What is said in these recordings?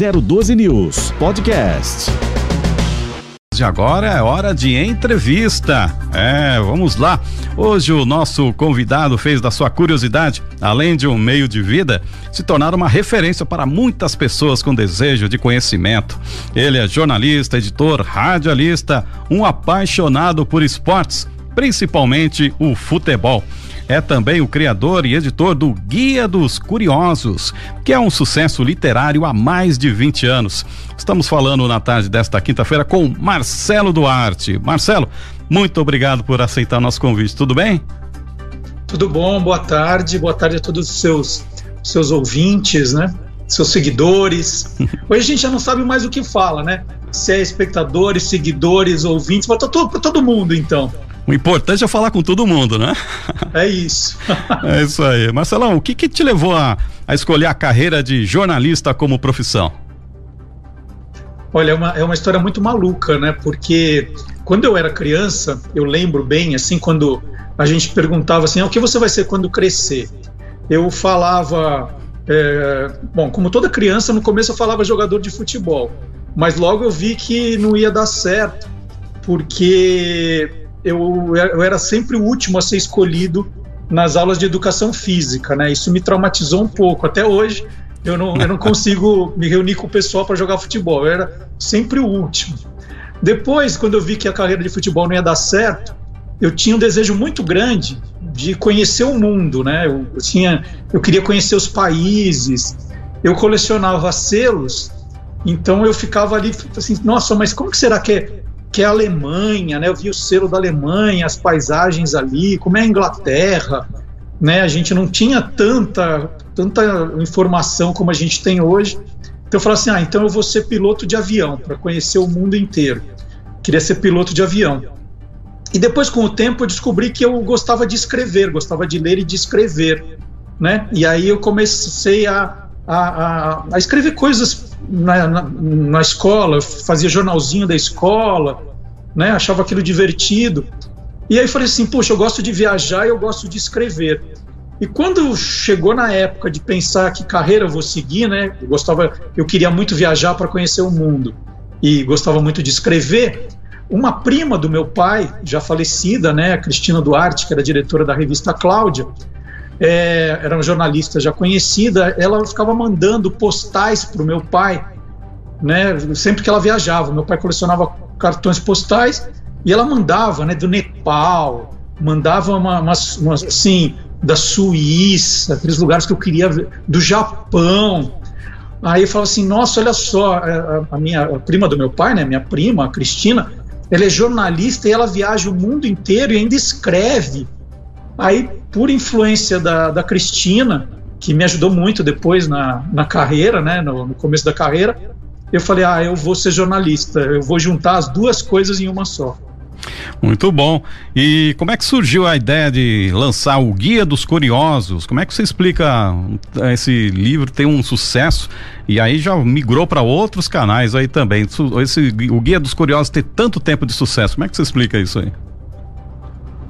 012 News Podcast. E agora é hora de entrevista. É, vamos lá. Hoje o nosso convidado fez da sua curiosidade, além de um meio de vida, se tornar uma referência para muitas pessoas com desejo de conhecimento. Ele é jornalista, editor, radialista, um apaixonado por esportes, principalmente o futebol é também o criador e editor do Guia dos Curiosos, que é um sucesso literário há mais de 20 anos. Estamos falando na tarde desta quinta-feira com Marcelo Duarte. Marcelo, muito obrigado por aceitar nosso convite. Tudo bem? Tudo bom, boa tarde, boa tarde a todos os seus, seus ouvintes, né? Seus seguidores. Hoje a gente já não sabe mais o que fala, né? Se é espectadores, seguidores, ouvintes, para todo, todo mundo, então. O importante é falar com todo mundo, né? É isso. é isso aí. Marcelão, o que, que te levou a, a escolher a carreira de jornalista como profissão? Olha, é uma, é uma história muito maluca, né? Porque quando eu era criança, eu lembro bem, assim, quando a gente perguntava assim, ah, o que você vai ser quando crescer? Eu falava, é, bom, como toda criança, no começo eu falava jogador de futebol, mas logo eu vi que não ia dar certo, porque eu, eu era sempre o último a ser escolhido nas aulas de educação física, né? Isso me traumatizou um pouco. Até hoje eu não, eu não consigo me reunir com o pessoal para jogar futebol. Eu era sempre o último. Depois, quando eu vi que a carreira de futebol não ia dar certo, eu tinha um desejo muito grande de conhecer o mundo, né? Eu, eu tinha, eu queria conhecer os países. Eu colecionava selos, então eu ficava ali assim, nossa, mas como que será que é que é a Alemanha, né? Eu vi o selo da Alemanha, as paisagens ali, como é a Inglaterra, né? A gente não tinha tanta, tanta informação como a gente tem hoje. Então eu falei assim: ah, então eu vou ser piloto de avião para conhecer o mundo inteiro. Queria ser piloto de avião. E depois, com o tempo, eu descobri que eu gostava de escrever, gostava de ler e de escrever, né? E aí eu comecei a, a, a, a escrever coisas na, na, na escola, fazia jornalzinho da escola, né? Achava aquilo divertido. E aí falei assim, puxa, eu gosto de viajar e eu gosto de escrever. E quando chegou na época de pensar que carreira eu vou seguir, né? Eu gostava, eu queria muito viajar para conhecer o mundo e gostava muito de escrever. Uma prima do meu pai, já falecida, né, a Cristina Duarte, que era diretora da revista Cláudia, é, era uma jornalista já conhecida, ela ficava mandando postais para o meu pai, né? Sempre que ela viajava, meu pai colecionava cartões postais e ela mandava, né? Do Nepal, mandava uma, umas, umas assim da Suíça, aqueles lugares que eu queria ver, do Japão. Aí eu falava assim, nossa, olha só, a, a minha a prima do meu pai, né? Minha prima, a Cristina, ela é jornalista e ela viaja o mundo inteiro e ainda escreve. Aí por influência da, da Cristina, que me ajudou muito depois na, na carreira, né, no, no começo da carreira, eu falei, ah, eu vou ser jornalista, eu vou juntar as duas coisas em uma só. Muito bom. E como é que surgiu a ideia de lançar o Guia dos Curiosos? Como é que você explica esse livro tem um sucesso e aí já migrou para outros canais aí também? Esse, o Guia dos Curiosos ter tanto tempo de sucesso, como é que você explica isso aí?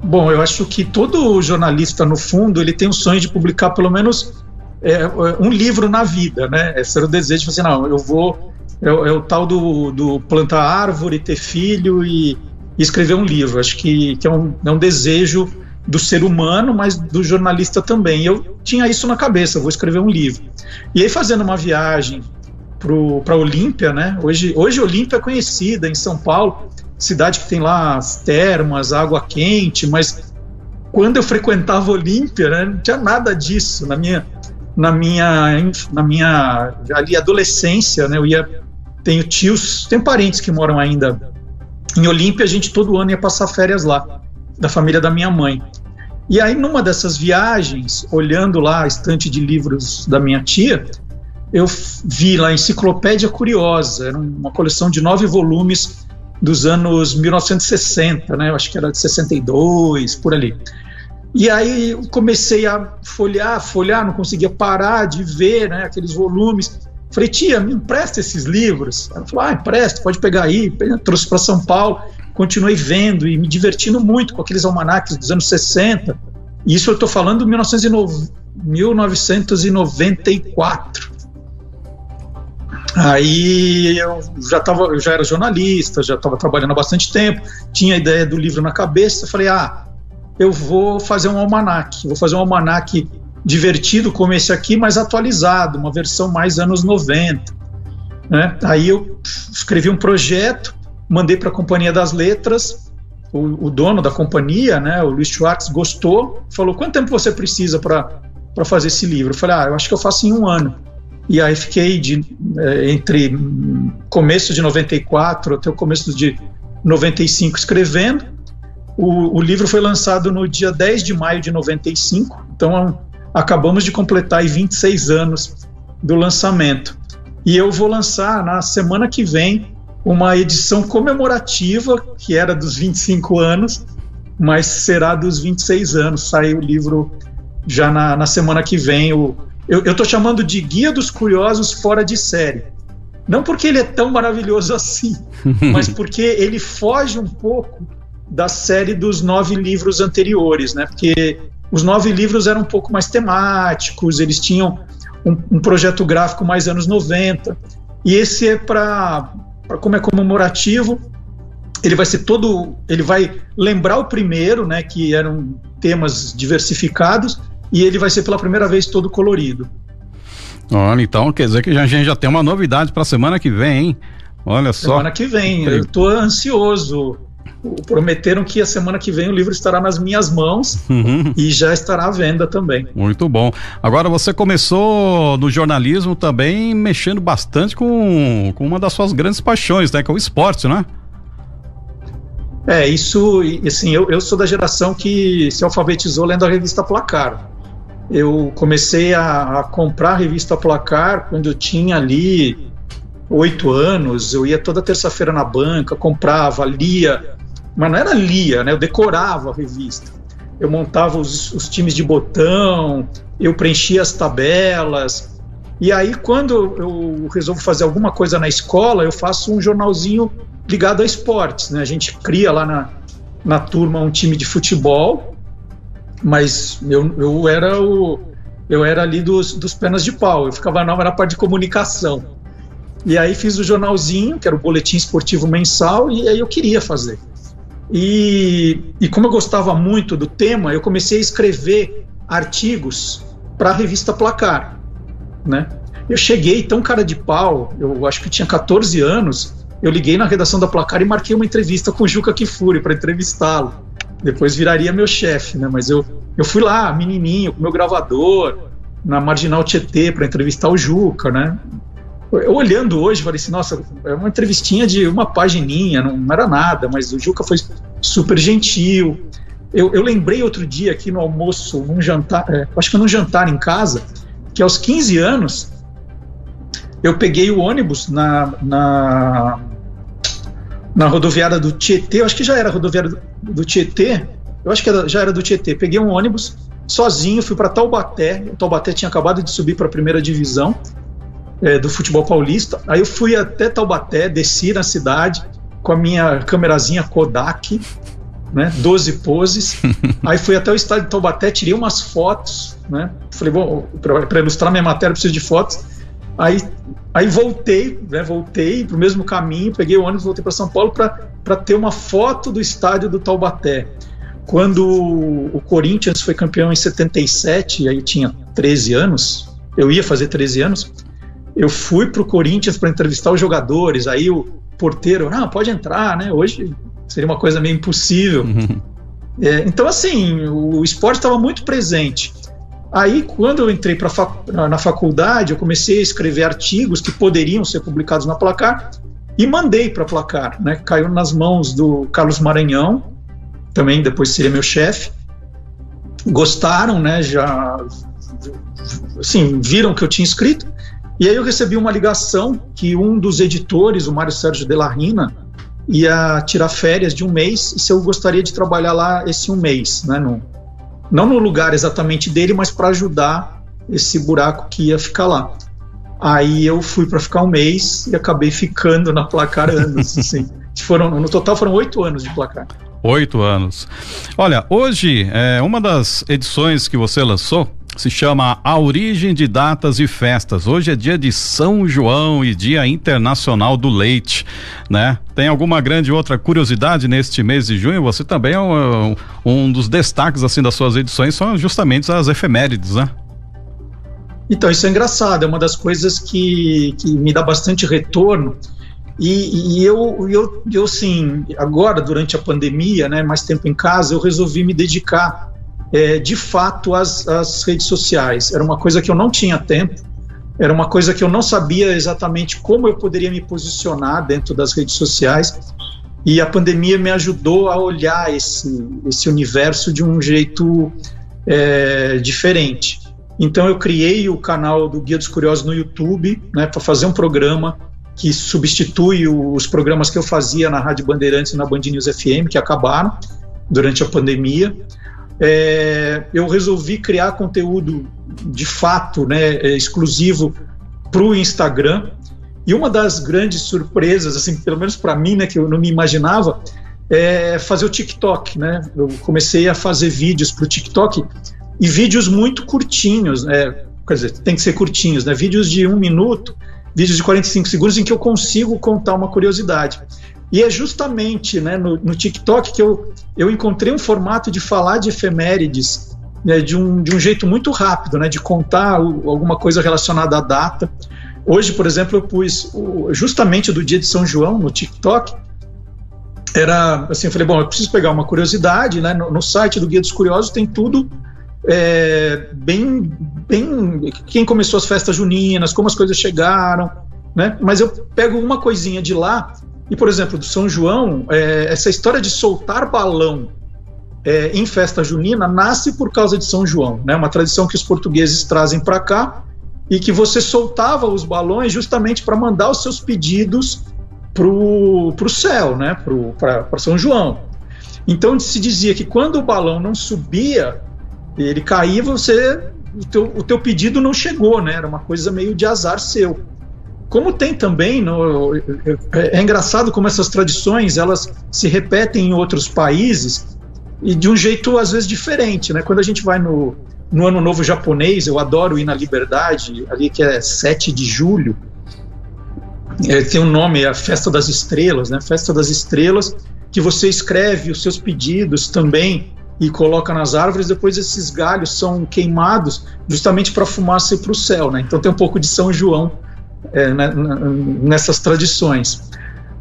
Bom, eu acho que todo jornalista, no fundo, ele tem o sonho de publicar pelo menos é, um livro na vida, né? Esse era o desejo de assim, não, eu vou. É, é o tal do, do plantar árvore, ter filho e, e escrever um livro. Acho que, que é, um, é um desejo do ser humano, mas do jornalista também. Eu tinha isso na cabeça, vou escrever um livro. E aí, fazendo uma viagem para Olímpia, né? Hoje, hoje Olímpia é conhecida em São Paulo cidade que tem lá as termas, água quente, mas quando eu frequentava Olímpia, né, não tinha nada disso na minha na minha na minha ali adolescência, né, eu ia tenho tios, tenho parentes que moram ainda em Olímpia, a gente todo ano ia passar férias lá, da família da minha mãe. E aí numa dessas viagens, olhando lá a estante de livros da minha tia, eu vi lá Enciclopédia Curiosa, era uma coleção de nove volumes dos anos 1960, né? Eu acho que era de 62, por ali. E aí eu comecei a folhear, folhear, não conseguia parar de ver né, aqueles volumes. Falei, tia, me empresta esses livros. Ela falou, ah, empresta, pode pegar aí. trouxe para São Paulo, continuei vendo e me divertindo muito com aqueles almanaques dos anos 60. E isso eu estou falando de 1994. Aí eu já tava, eu já era jornalista, já estava trabalhando há bastante tempo, tinha a ideia do livro na cabeça, falei, ah, eu vou fazer um almanac, vou fazer um almanac divertido como esse aqui, mas atualizado, uma versão mais anos 90. Né? Aí eu escrevi um projeto, mandei para a Companhia das Letras, o, o, dono da companhia, né, o Luiz Schwartz, gostou, falou, quanto tempo você precisa para fazer esse livro? Eu falei, ah, eu acho que eu faço em um ano. E aí fiquei de, é, entre começo de 94 até o começo de 95 escrevendo. O, o, livro foi lançado no dia 10 de maio de 95, então acabamos de completar 26 anos do lançamento. E eu vou lançar na semana que vem uma edição comemorativa, que era dos 25 anos, mas será dos 26 anos. Sai o livro já na, na semana que vem, o eu estou chamando de Guia dos Curiosos Fora de Série. Não porque ele é tão maravilhoso assim, mas porque ele foge um pouco da série dos nove livros anteriores, né? Porque os nove livros eram um pouco mais temáticos, eles tinham um, um projeto gráfico mais anos 90. E esse é para, como é comemorativo, ele vai ser todo, ele vai lembrar o primeiro, né, que eram temas diversificados, e ele vai ser pela primeira vez todo colorido. Olha, então quer dizer que a gente já tem uma novidade para a semana que vem, hein? Olha só. Semana que vem, eu estou ansioso. Prometeram que a semana que vem o livro estará nas minhas mãos uhum. e já estará à venda também. Muito bom. Agora você começou no jornalismo também mexendo bastante com, com uma das suas grandes paixões, né? Que é o esporte, né? É, isso, assim, eu, eu sou da geração que se alfabetizou lendo a revista Placar. Eu comecei a, a comprar a revista Placar quando eu tinha ali oito anos. Eu ia toda terça-feira na banca, comprava, lia, mas não era lia, né? Eu decorava a revista. Eu montava os, os times de botão, eu preenchia as tabelas. E aí, quando eu resolvo fazer alguma coisa na escola, eu faço um jornalzinho ligado a esportes. Né? A gente cria lá na, na turma um time de futebol mas eu, eu era o eu era ali dos, dos penas de pau, eu ficava na, na parte de comunicação. E aí fiz o jornalzinho, que era o boletim esportivo mensal, e aí eu queria fazer. E, e como eu gostava muito do tema, eu comecei a escrever artigos para a revista Placar, né? Eu cheguei tão cara de pau, eu acho que tinha 14 anos, eu liguei na redação da Placar e marquei uma entrevista com o Juca Kifuri para entrevistá-lo depois viraria meu chefe, né? Mas eu, eu fui lá, menininho, com meu gravador, na Marginal Tietê, para entrevistar o Juca, né? Eu olhando hoje, falei assim, nossa, é uma entrevistinha de uma pagininha, não, não era nada, mas o Juca foi super gentil. Eu, eu lembrei outro dia aqui no almoço, num jantar, é, acho que num jantar em casa, que aos 15 anos eu peguei o ônibus na, na na rodoviária do Tietê, eu acho que já era rodoviária do, do Tietê, eu acho que era, já era do Tietê. Peguei um ônibus sozinho, fui para Taubaté. O Taubaté tinha acabado de subir para a primeira divisão é, do futebol paulista. Aí eu fui até Taubaté, desci na cidade com a minha câmerazinha Kodak, né, 12 poses. Aí fui até o estádio de Taubaté, tirei umas fotos, né? Falei, bom, para ilustrar minha matéria preciso de fotos. Aí, aí voltei, né, voltei para o mesmo caminho, peguei o ônibus, voltei para São Paulo para ter uma foto do estádio do Taubaté. Quando o Corinthians foi campeão em 77, aí tinha 13 anos, eu ia fazer 13 anos, eu fui para o Corinthians para entrevistar os jogadores, aí o porteiro, não, pode entrar, né? Hoje seria uma coisa meio impossível. Uhum. É, então, assim, o esporte estava muito presente. Aí, quando eu entrei fac... na faculdade, eu comecei a escrever artigos que poderiam ser publicados na Placar e mandei para Placar. Né? Caiu nas mãos do Carlos Maranhão, também depois seria meu chefe. Gostaram, né? já assim, viram que eu tinha escrito. E aí eu recebi uma ligação que um dos editores, o Mário Sérgio Delarrina, ia tirar férias de um mês e se eu gostaria de trabalhar lá esse um mês, né, no, não no lugar exatamente dele, mas para ajudar esse buraco que ia ficar lá. Aí eu fui para ficar um mês e acabei ficando na placar anos, assim. Foram, no total foram oito anos de placar. Oito anos. Olha, hoje, é, uma das edições que você lançou se chama A Origem de Datas e Festas. Hoje é dia de São João e Dia Internacional do Leite, né? Tem alguma grande outra curiosidade neste mês de junho? Você também é um, um dos destaques assim das suas edições são justamente as efemérides, né? Então, isso é engraçado, é uma das coisas que, que me dá bastante retorno. E, e eu, eu, eu, sim, agora, durante a pandemia, né, mais tempo em casa, eu resolvi me dedicar é, de fato às, às redes sociais. Era uma coisa que eu não tinha tempo, era uma coisa que eu não sabia exatamente como eu poderia me posicionar dentro das redes sociais. E a pandemia me ajudou a olhar esse, esse universo de um jeito é, diferente. Então eu criei o canal do Guia dos Curiosos no YouTube, né, para fazer um programa que substitui os programas que eu fazia na Rádio Bandeirantes e na Band News FM, que acabaram durante a pandemia. É, eu resolvi criar conteúdo de fato, né, é, exclusivo para o Instagram. E uma das grandes surpresas, assim, pelo menos para mim, né, que eu não me imaginava, é fazer o TikTok, né? Eu comecei a fazer vídeos para o TikTok e vídeos muito curtinhos, né? quer dizer, tem que ser curtinhos, né? Vídeos de um minuto, vídeos de 45 segundos em que eu consigo contar uma curiosidade. E é justamente né, no, no TikTok que eu, eu encontrei um formato de falar de efemérides né, de, um, de um jeito muito rápido, né, de contar o, alguma coisa relacionada à data. Hoje, por exemplo, eu pus o, justamente do dia de São João no TikTok. Era assim, eu falei, bom, eu preciso pegar uma curiosidade, né? No, no site do Guia dos Curiosos tem tudo é, bem, bem quem começou as festas juninas, como as coisas chegaram, né? Mas eu pego uma coisinha de lá e, por exemplo, do São João, é, essa história de soltar balão é, em festa junina nasce por causa de São João, né? Uma tradição que os portugueses trazem para cá e que você soltava os balões justamente para mandar os seus pedidos para o céu, né? Para São João. Então se dizia que quando o balão não subia ele caía, você o teu, o teu pedido não chegou, né? Era uma coisa meio de azar seu. Como tem também, no, é, é engraçado como essas tradições elas se repetem em outros países e de um jeito às vezes diferente, né? Quando a gente vai no, no Ano Novo Japonês, eu adoro ir na Liberdade, ali que é 7 de julho, é, tem um nome, é a Festa das Estrelas, né? Festa das Estrelas, que você escreve os seus pedidos também e coloca nas árvores, depois esses galhos são queimados justamente para fumaça ir para o céu. Né? Então tem um pouco de São João é, né, nessas tradições.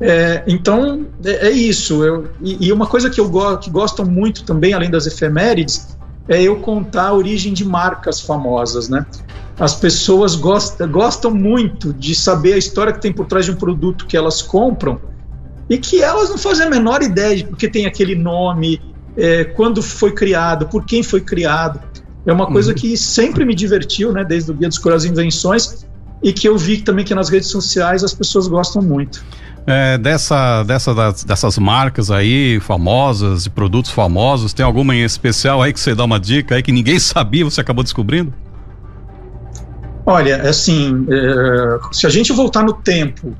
É, então é, é isso. Eu, e, e, uma coisa que eu go que gosto muito também, além das efemérides, é eu contar a origem de marcas famosas. Né? As pessoas gostam, gostam muito de saber a história que tem por trás de um produto que elas compram e que elas não fazem a menor ideia de porque tem aquele nome, é, quando foi criado, por quem foi criado. É uma coisa uhum. que sempre me divertiu, né, desde o Guia dos Curiosos Invenções, e que eu vi também que nas redes sociais as pessoas gostam muito. É, dessa, dessa, das, dessas marcas aí famosas, de produtos famosos, tem alguma em especial aí que você dá uma dica aí que ninguém sabia, você acabou descobrindo? Olha, assim, é, se a gente voltar no tempo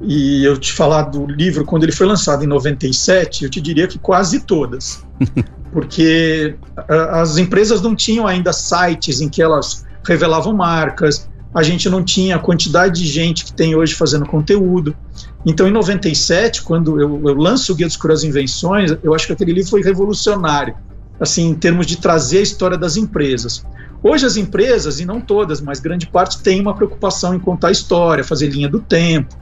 e eu te falar do livro quando ele foi lançado em 97, eu te diria que quase todas. Porque as empresas não tinham ainda sites em que elas revelavam marcas, a gente não tinha a quantidade de gente que tem hoje fazendo conteúdo. Então, em 97, quando eu, eu lanço o Guia dos Curiosos Invenções, eu acho que aquele livro foi revolucionário, assim, em termos de trazer a história das empresas. Hoje as empresas, e não todas, mas grande parte, têm uma preocupação em contar a história, fazer linha do tempo,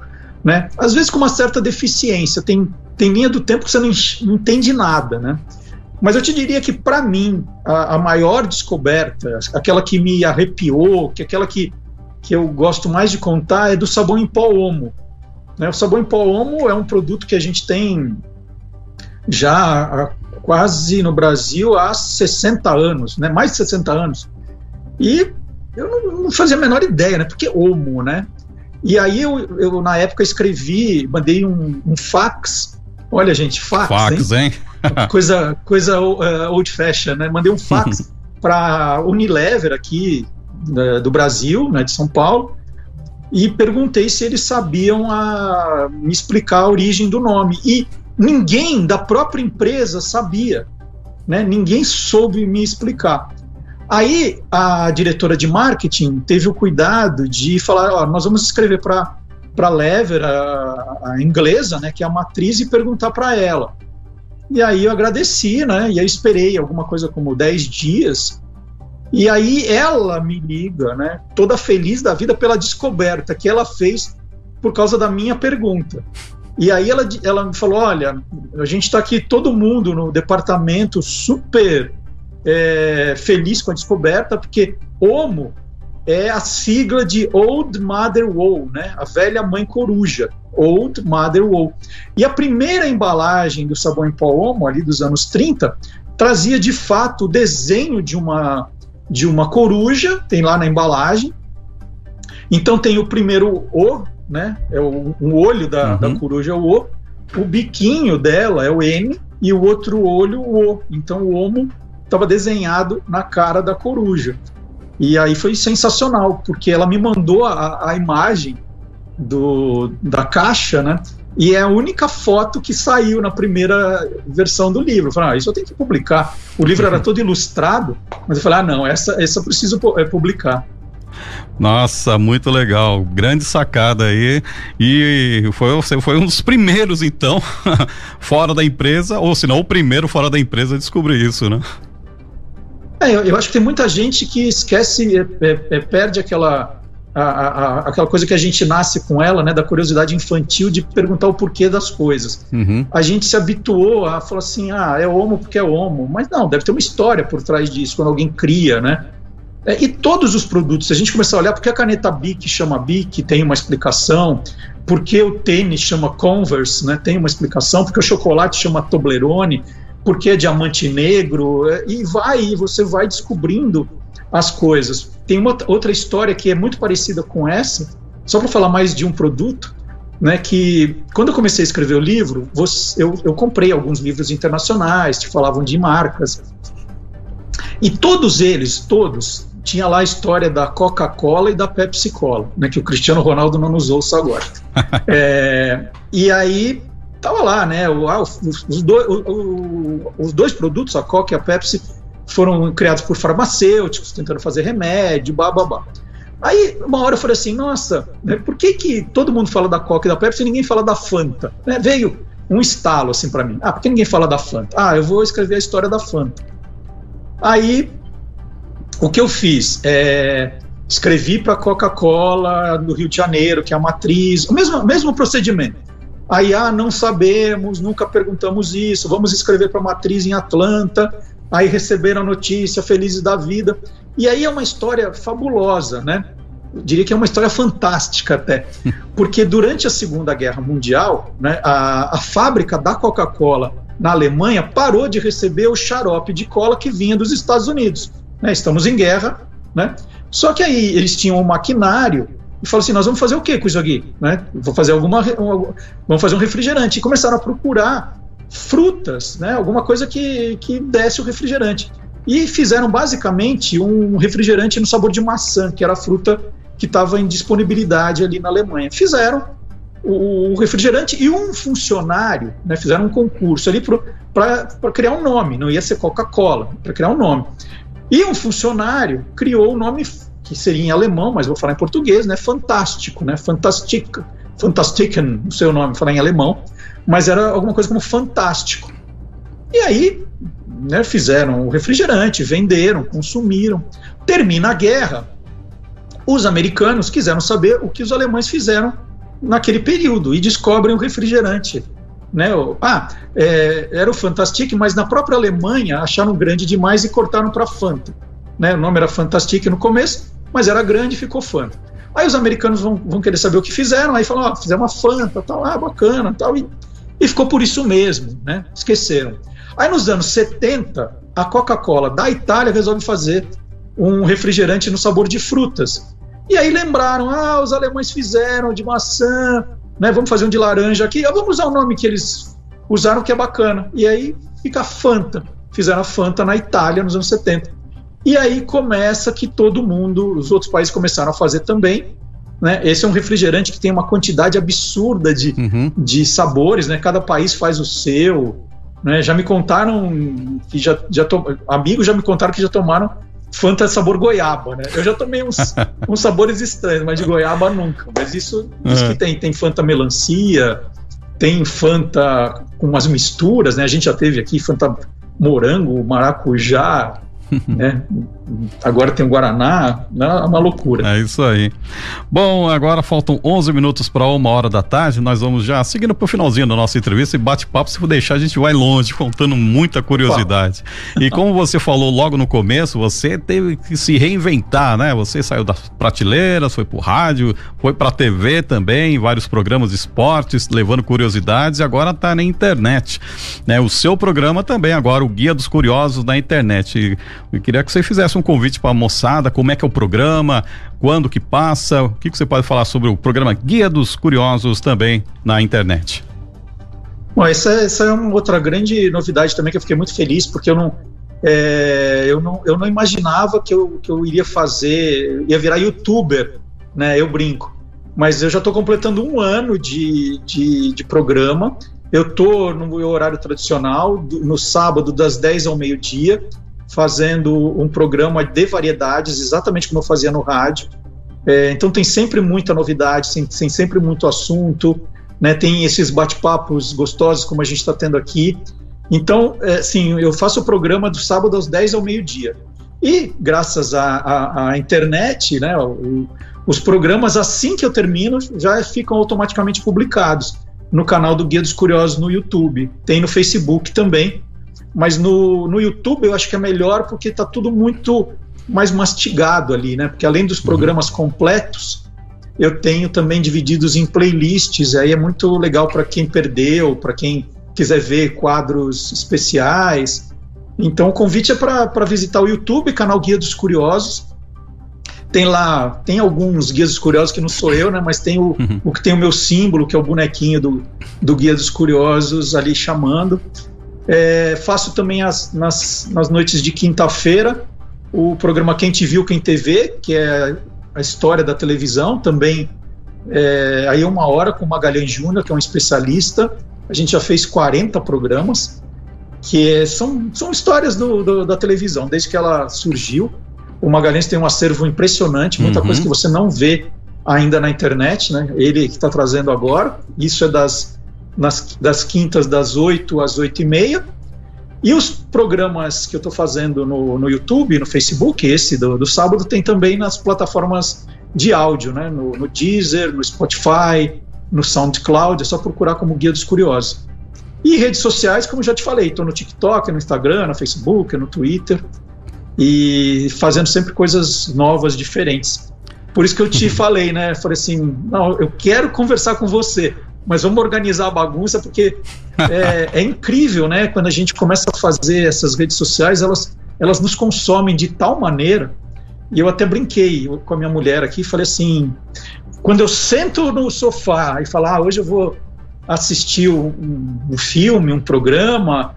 né? Às vezes com uma certa deficiência, tem, tem linha do tempo que você não, não entende nada, né? Mas eu te diria que, para mim, a, a, maior descoberta, aquela que me arrepiou, que aquela que, que eu gosto mais de contar, é do sabão em pó Omo. Né? O sabão em pó Omo é um produto que a gente tem já quase no Brasil há 60 anos, né? mais de 60 anos. E eu não, não fazia a menor ideia, né? Porque Omo, né? E aí eu, eu na época, escrevi, mandei um, um fax. Olha, gente, fax. Fax, hein? hein? coisa coisa uh, old fashion, né? Mandei um fax para Unilever aqui uh, do Brasil, né, de São Paulo, e perguntei se eles sabiam a, me explicar a origem do nome. E ninguém da própria empresa sabia, né? Ninguém soube me explicar. Aí a diretora de marketing teve o cuidado de falar: nós vamos escrever para para Lever, a, a, inglesa, né, que é a matriz, e perguntar para ela. E aí eu agradeci, né? E aí esperei alguma coisa como 10 dias. E aí ela me liga, né? Toda feliz da vida pela descoberta que ela fez por causa da minha pergunta. E aí ela, ela me falou: olha, a gente está aqui todo mundo no departamento super é, feliz com a descoberta, porque Homo é a sigla de Old Mother Wool, né? A velha mãe coruja. Old Mother Wool. E a primeira embalagem do sabão em pó Omo, ali dos anos 30, trazia de fato o desenho de uma, de uma coruja, tem lá na embalagem. Então tem o primeiro O, né? É o, um olho da, uhum. da coruja é o O, o biquinho dela é o N e o outro olho o O. Então o Omo estava desenhado na cara da coruja. E aí foi sensacional, porque ela me mandou a, a imagem do, da caixa, né? E é a única foto que saiu na primeira versão do livro. Eu falei, ah, isso eu tenho que publicar. O livro era todo ilustrado, mas eu falei, ah, não, essa, essa eu preciso é, publicar. Nossa, muito legal. Grande sacada aí. E foi, você foi um dos primeiros, então, fora da empresa, ou se não, o primeiro fora da empresa a descobrir isso, né? É, eu, eu, acho que tem muita gente que esquece, é, é, perde aquela, a, a, aquela coisa que a gente nasce com ela, né, da curiosidade infantil de perguntar o porquê das coisas. Uhum. A gente se habituou a falar assim, ah, é homo porque é homo, mas não, deve ter uma história por trás disso, quando alguém cria, né? É, e todos os produtos, se a gente começar a olhar porque a caneta Bic chama Bic, tem uma explicação, porque o tênis chama Converse, né, tem uma explicação, porque o chocolate chama Toblerone, porque é diamante negro, é, e vai, e você vai descobrindo as coisas. Tem uma outra história que é muito parecida com essa, só para falar mais de um produto, né, que quando eu comecei a escrever o livro, eu, eu comprei alguns livros internacionais que falavam de marcas, e todos eles, todos, tinha lá a história da Coca-Cola e da Pepsi-Cola, né, que o Cristiano Ronaldo não nos ouça agora. é, e aí Tava lá, né? O, ah, os, dois, os dois produtos, a Coca e a Pepsi, foram criados por farmacêuticos, tentando fazer remédio, babá. Aí, uma hora eu falei assim, nossa, né, por que, que todo mundo fala da Coca e da Pepsi e ninguém fala da Fanta? Né, veio um estalo assim para mim. Ah, por que ninguém fala da Fanta? Ah, eu vou escrever a história da Fanta. Aí, o que eu fiz? É, escrevi para Coca-Cola do Rio de Janeiro, que é a matriz, o mesmo, mesmo procedimento. Aí, ah, não sabemos, nunca perguntamos isso, vamos escrever para a matriz em Atlanta. Aí receberam a notícia, felizes da vida. E aí é uma história fabulosa, né? Eu diria que é uma história fantástica até, porque durante a Segunda Guerra Mundial, né, a, a fábrica da Coca-Cola na Alemanha parou de receber o xarope de cola que vinha dos Estados Unidos. Né? Estamos em guerra, né? Só que aí eles tinham um maquinário e falou assim: nós vamos fazer o que com isso aqui? Né? Vou fazer alguma, vamos fazer um refrigerante. E começaram a procurar frutas, né? alguma coisa que, que desse o refrigerante. E fizeram basicamente um refrigerante no sabor de maçã, que era a fruta que estava em disponibilidade ali na Alemanha. Fizeram o, refrigerante e um funcionário, né, fizeram um concurso ali para criar um nome, não ia ser Coca-Cola, para criar um nome. E um funcionário criou o nome que seria em alemão, mas vou falar em português, né? Fantástico, né? Fantastic, Fantastiken, não sei o nome, falar em alemão, mas era alguma coisa como fantástico. E aí, né, fizeram o refrigerante, venderam, consumiram. Termina a guerra. Os americanos quiseram saber o que os alemães fizeram naquele período e descobrem o refrigerante. Né? Ah, é, era o Fantastic, mas na própria Alemanha acharam grande demais e cortaram para Fanta. Né? O nome era Fantastic no começo, mas era grande e ficou Fanta. Aí os americanos vão, vão querer saber o que fizeram, aí falam, ó, fizeram uma Fanta, tal, ah, bacana, tal, e, e ficou por isso mesmo, né? Esqueceram. Aí nos anos 70, a Coca-Cola da Itália resolve fazer um refrigerante no sabor de frutas. E aí lembraram, ah, os alemães fizeram de maçã, né? Vamos fazer um de laranja aqui, vamos usar o nome que eles usaram que é bacana. E aí fica Fanta. Fizeram a Fanta na Itália nos anos 70. E aí começa que todo mundo, os outros países começaram a fazer também. Né? Esse é um refrigerante que tem uma quantidade absurda de, uhum. de sabores, né? Cada país faz o seu. Né? Já me contaram que já, já to... amigos já me contaram que já tomaram Fanta sabor goiaba, né? Eu já tomei uns, uns sabores estranhos, mas de goiaba nunca. Mas isso diz é. que tem. Tem Fanta melancia, tem Fanta com umas misturas, né? A gente já teve aqui Fanta morango, maracujá, né? Agora tem o Guaraná, né? é uma loucura. É isso aí. Bom, agora faltam 11 minutos para uma hora da tarde. Nós vamos já seguindo para o finalzinho da nossa entrevista e bate-papo. Se for deixar, a gente vai longe, contando muita curiosidade. E como você falou logo no começo, você teve que se reinventar, né? Você saiu das prateleiras, foi para o rádio, foi para a TV também, vários programas de esportes, levando curiosidades e agora está na internet. Né? O seu programa também, agora, o Guia dos Curiosos na internet. Eu queria que você fizesse um convite para a moçada, como é que é o programa, quando que passa, o que, que você pode falar sobre o programa Guia dos Curiosos também na internet. Bom, essa, essa é uma outra grande novidade também que eu fiquei muito feliz, porque eu não, é, eu não, eu não imaginava que eu, que eu iria fazer, ia virar youtuber, né? Eu brinco. Mas eu já estou completando um ano de, de, de programa. Eu estou no meu horário tradicional, no sábado, das 10 ao meio-dia fazendo um programa de variedades, exatamente como eu fazia no rádio. É, então tem sempre muita novidade, tem, tem sempre muito assunto, né? Tem esses bate-papos gostosos como a gente está tendo aqui. Então, é, sim, eu faço o programa do sábado às 10 ao meio-dia. E graças à internet, né, o, os programas, assim que eu termino, já ficam automaticamente publicados no canal do Guia dos Curiosos no YouTube. Tem no Facebook também, mas no, no YouTube eu acho que é melhor porque está tudo muito mais mastigado ali, né? Porque além dos uhum. programas uhum. completos, eu tenho também divididos em playlists, aí é muito legal para quem perdeu, para quem quiser ver quadros especiais. Então o convite é para visitar o YouTube, canal Guia dos Curiosos. Tem lá, tem alguns Guias dos Curiosos que não sou eu, né? Mas tem o, uhum. o que tem o meu símbolo, que é o bonequinho do, do Guia dos Curiosos ali chamando. É, faço também as, nas, nas noites de quinta-feira o programa Quem Te Viu, Quem TV, que é a história da televisão, também é, aí uma hora com o Magalhães Júnior, que é um especialista. A gente já fez 40 programas, que é, são, são histórias do, do, da televisão, desde que ela surgiu. O Magalhães tem um acervo impressionante, muita uhum. coisa que você não vê ainda na internet, né? Ele que está trazendo agora. Isso é das nas, das quintas das 8 às 8 e meia. E os programas que eu estou fazendo no, no YouTube, no Facebook, esse do, do, sábado, tem também nas plataformas de áudio, né? No, no Deezer, no Spotify, no SoundCloud, é só procurar como Guia dos Curiosos. E redes sociais, como já te falei, estou no TikTok, no Instagram, no Facebook, no Twitter, e fazendo sempre coisas novas, diferentes. Por isso que eu te falei, né? Falei assim, não, eu quero conversar com você mas vamos organizar a bagunça porque é, é, incrível, né? Quando a gente começa a fazer essas redes sociais, elas, elas nos consomem de tal maneira. E eu até brinquei com a minha mulher aqui e falei assim: quando eu sento no sofá e falar, ah, hoje eu vou assistir um, um filme, um programa,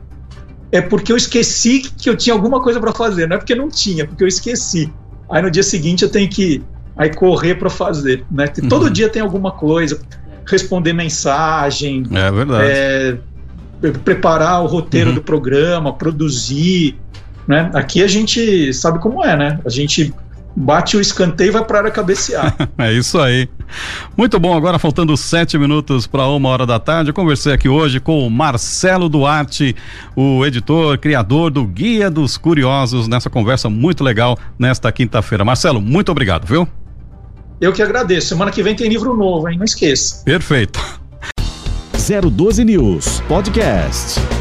é porque eu esqueci que eu tinha alguma coisa para fazer, não é porque não tinha, porque eu esqueci. Aí no dia seguinte eu tenho que aí correr para fazer, né? Uhum. Todo dia tem alguma coisa responder mensagem, é verdade. É, preparar o roteiro uhum. do programa, produzir. Né? Aqui a gente sabe como é, né? A gente bate o escanteio e vai para a área cabecear. é isso aí. Muito bom, agora faltando sete minutos para uma hora da tarde, eu conversei aqui hoje com o Marcelo Duarte, o editor, criador do Guia dos Curiosos, nessa conversa muito legal nesta quinta-feira. Marcelo, muito obrigado, viu? Eu que agradeço. Semana que vem tem livro novo, hein? Não esqueça. Perfeito. 012 News Podcast.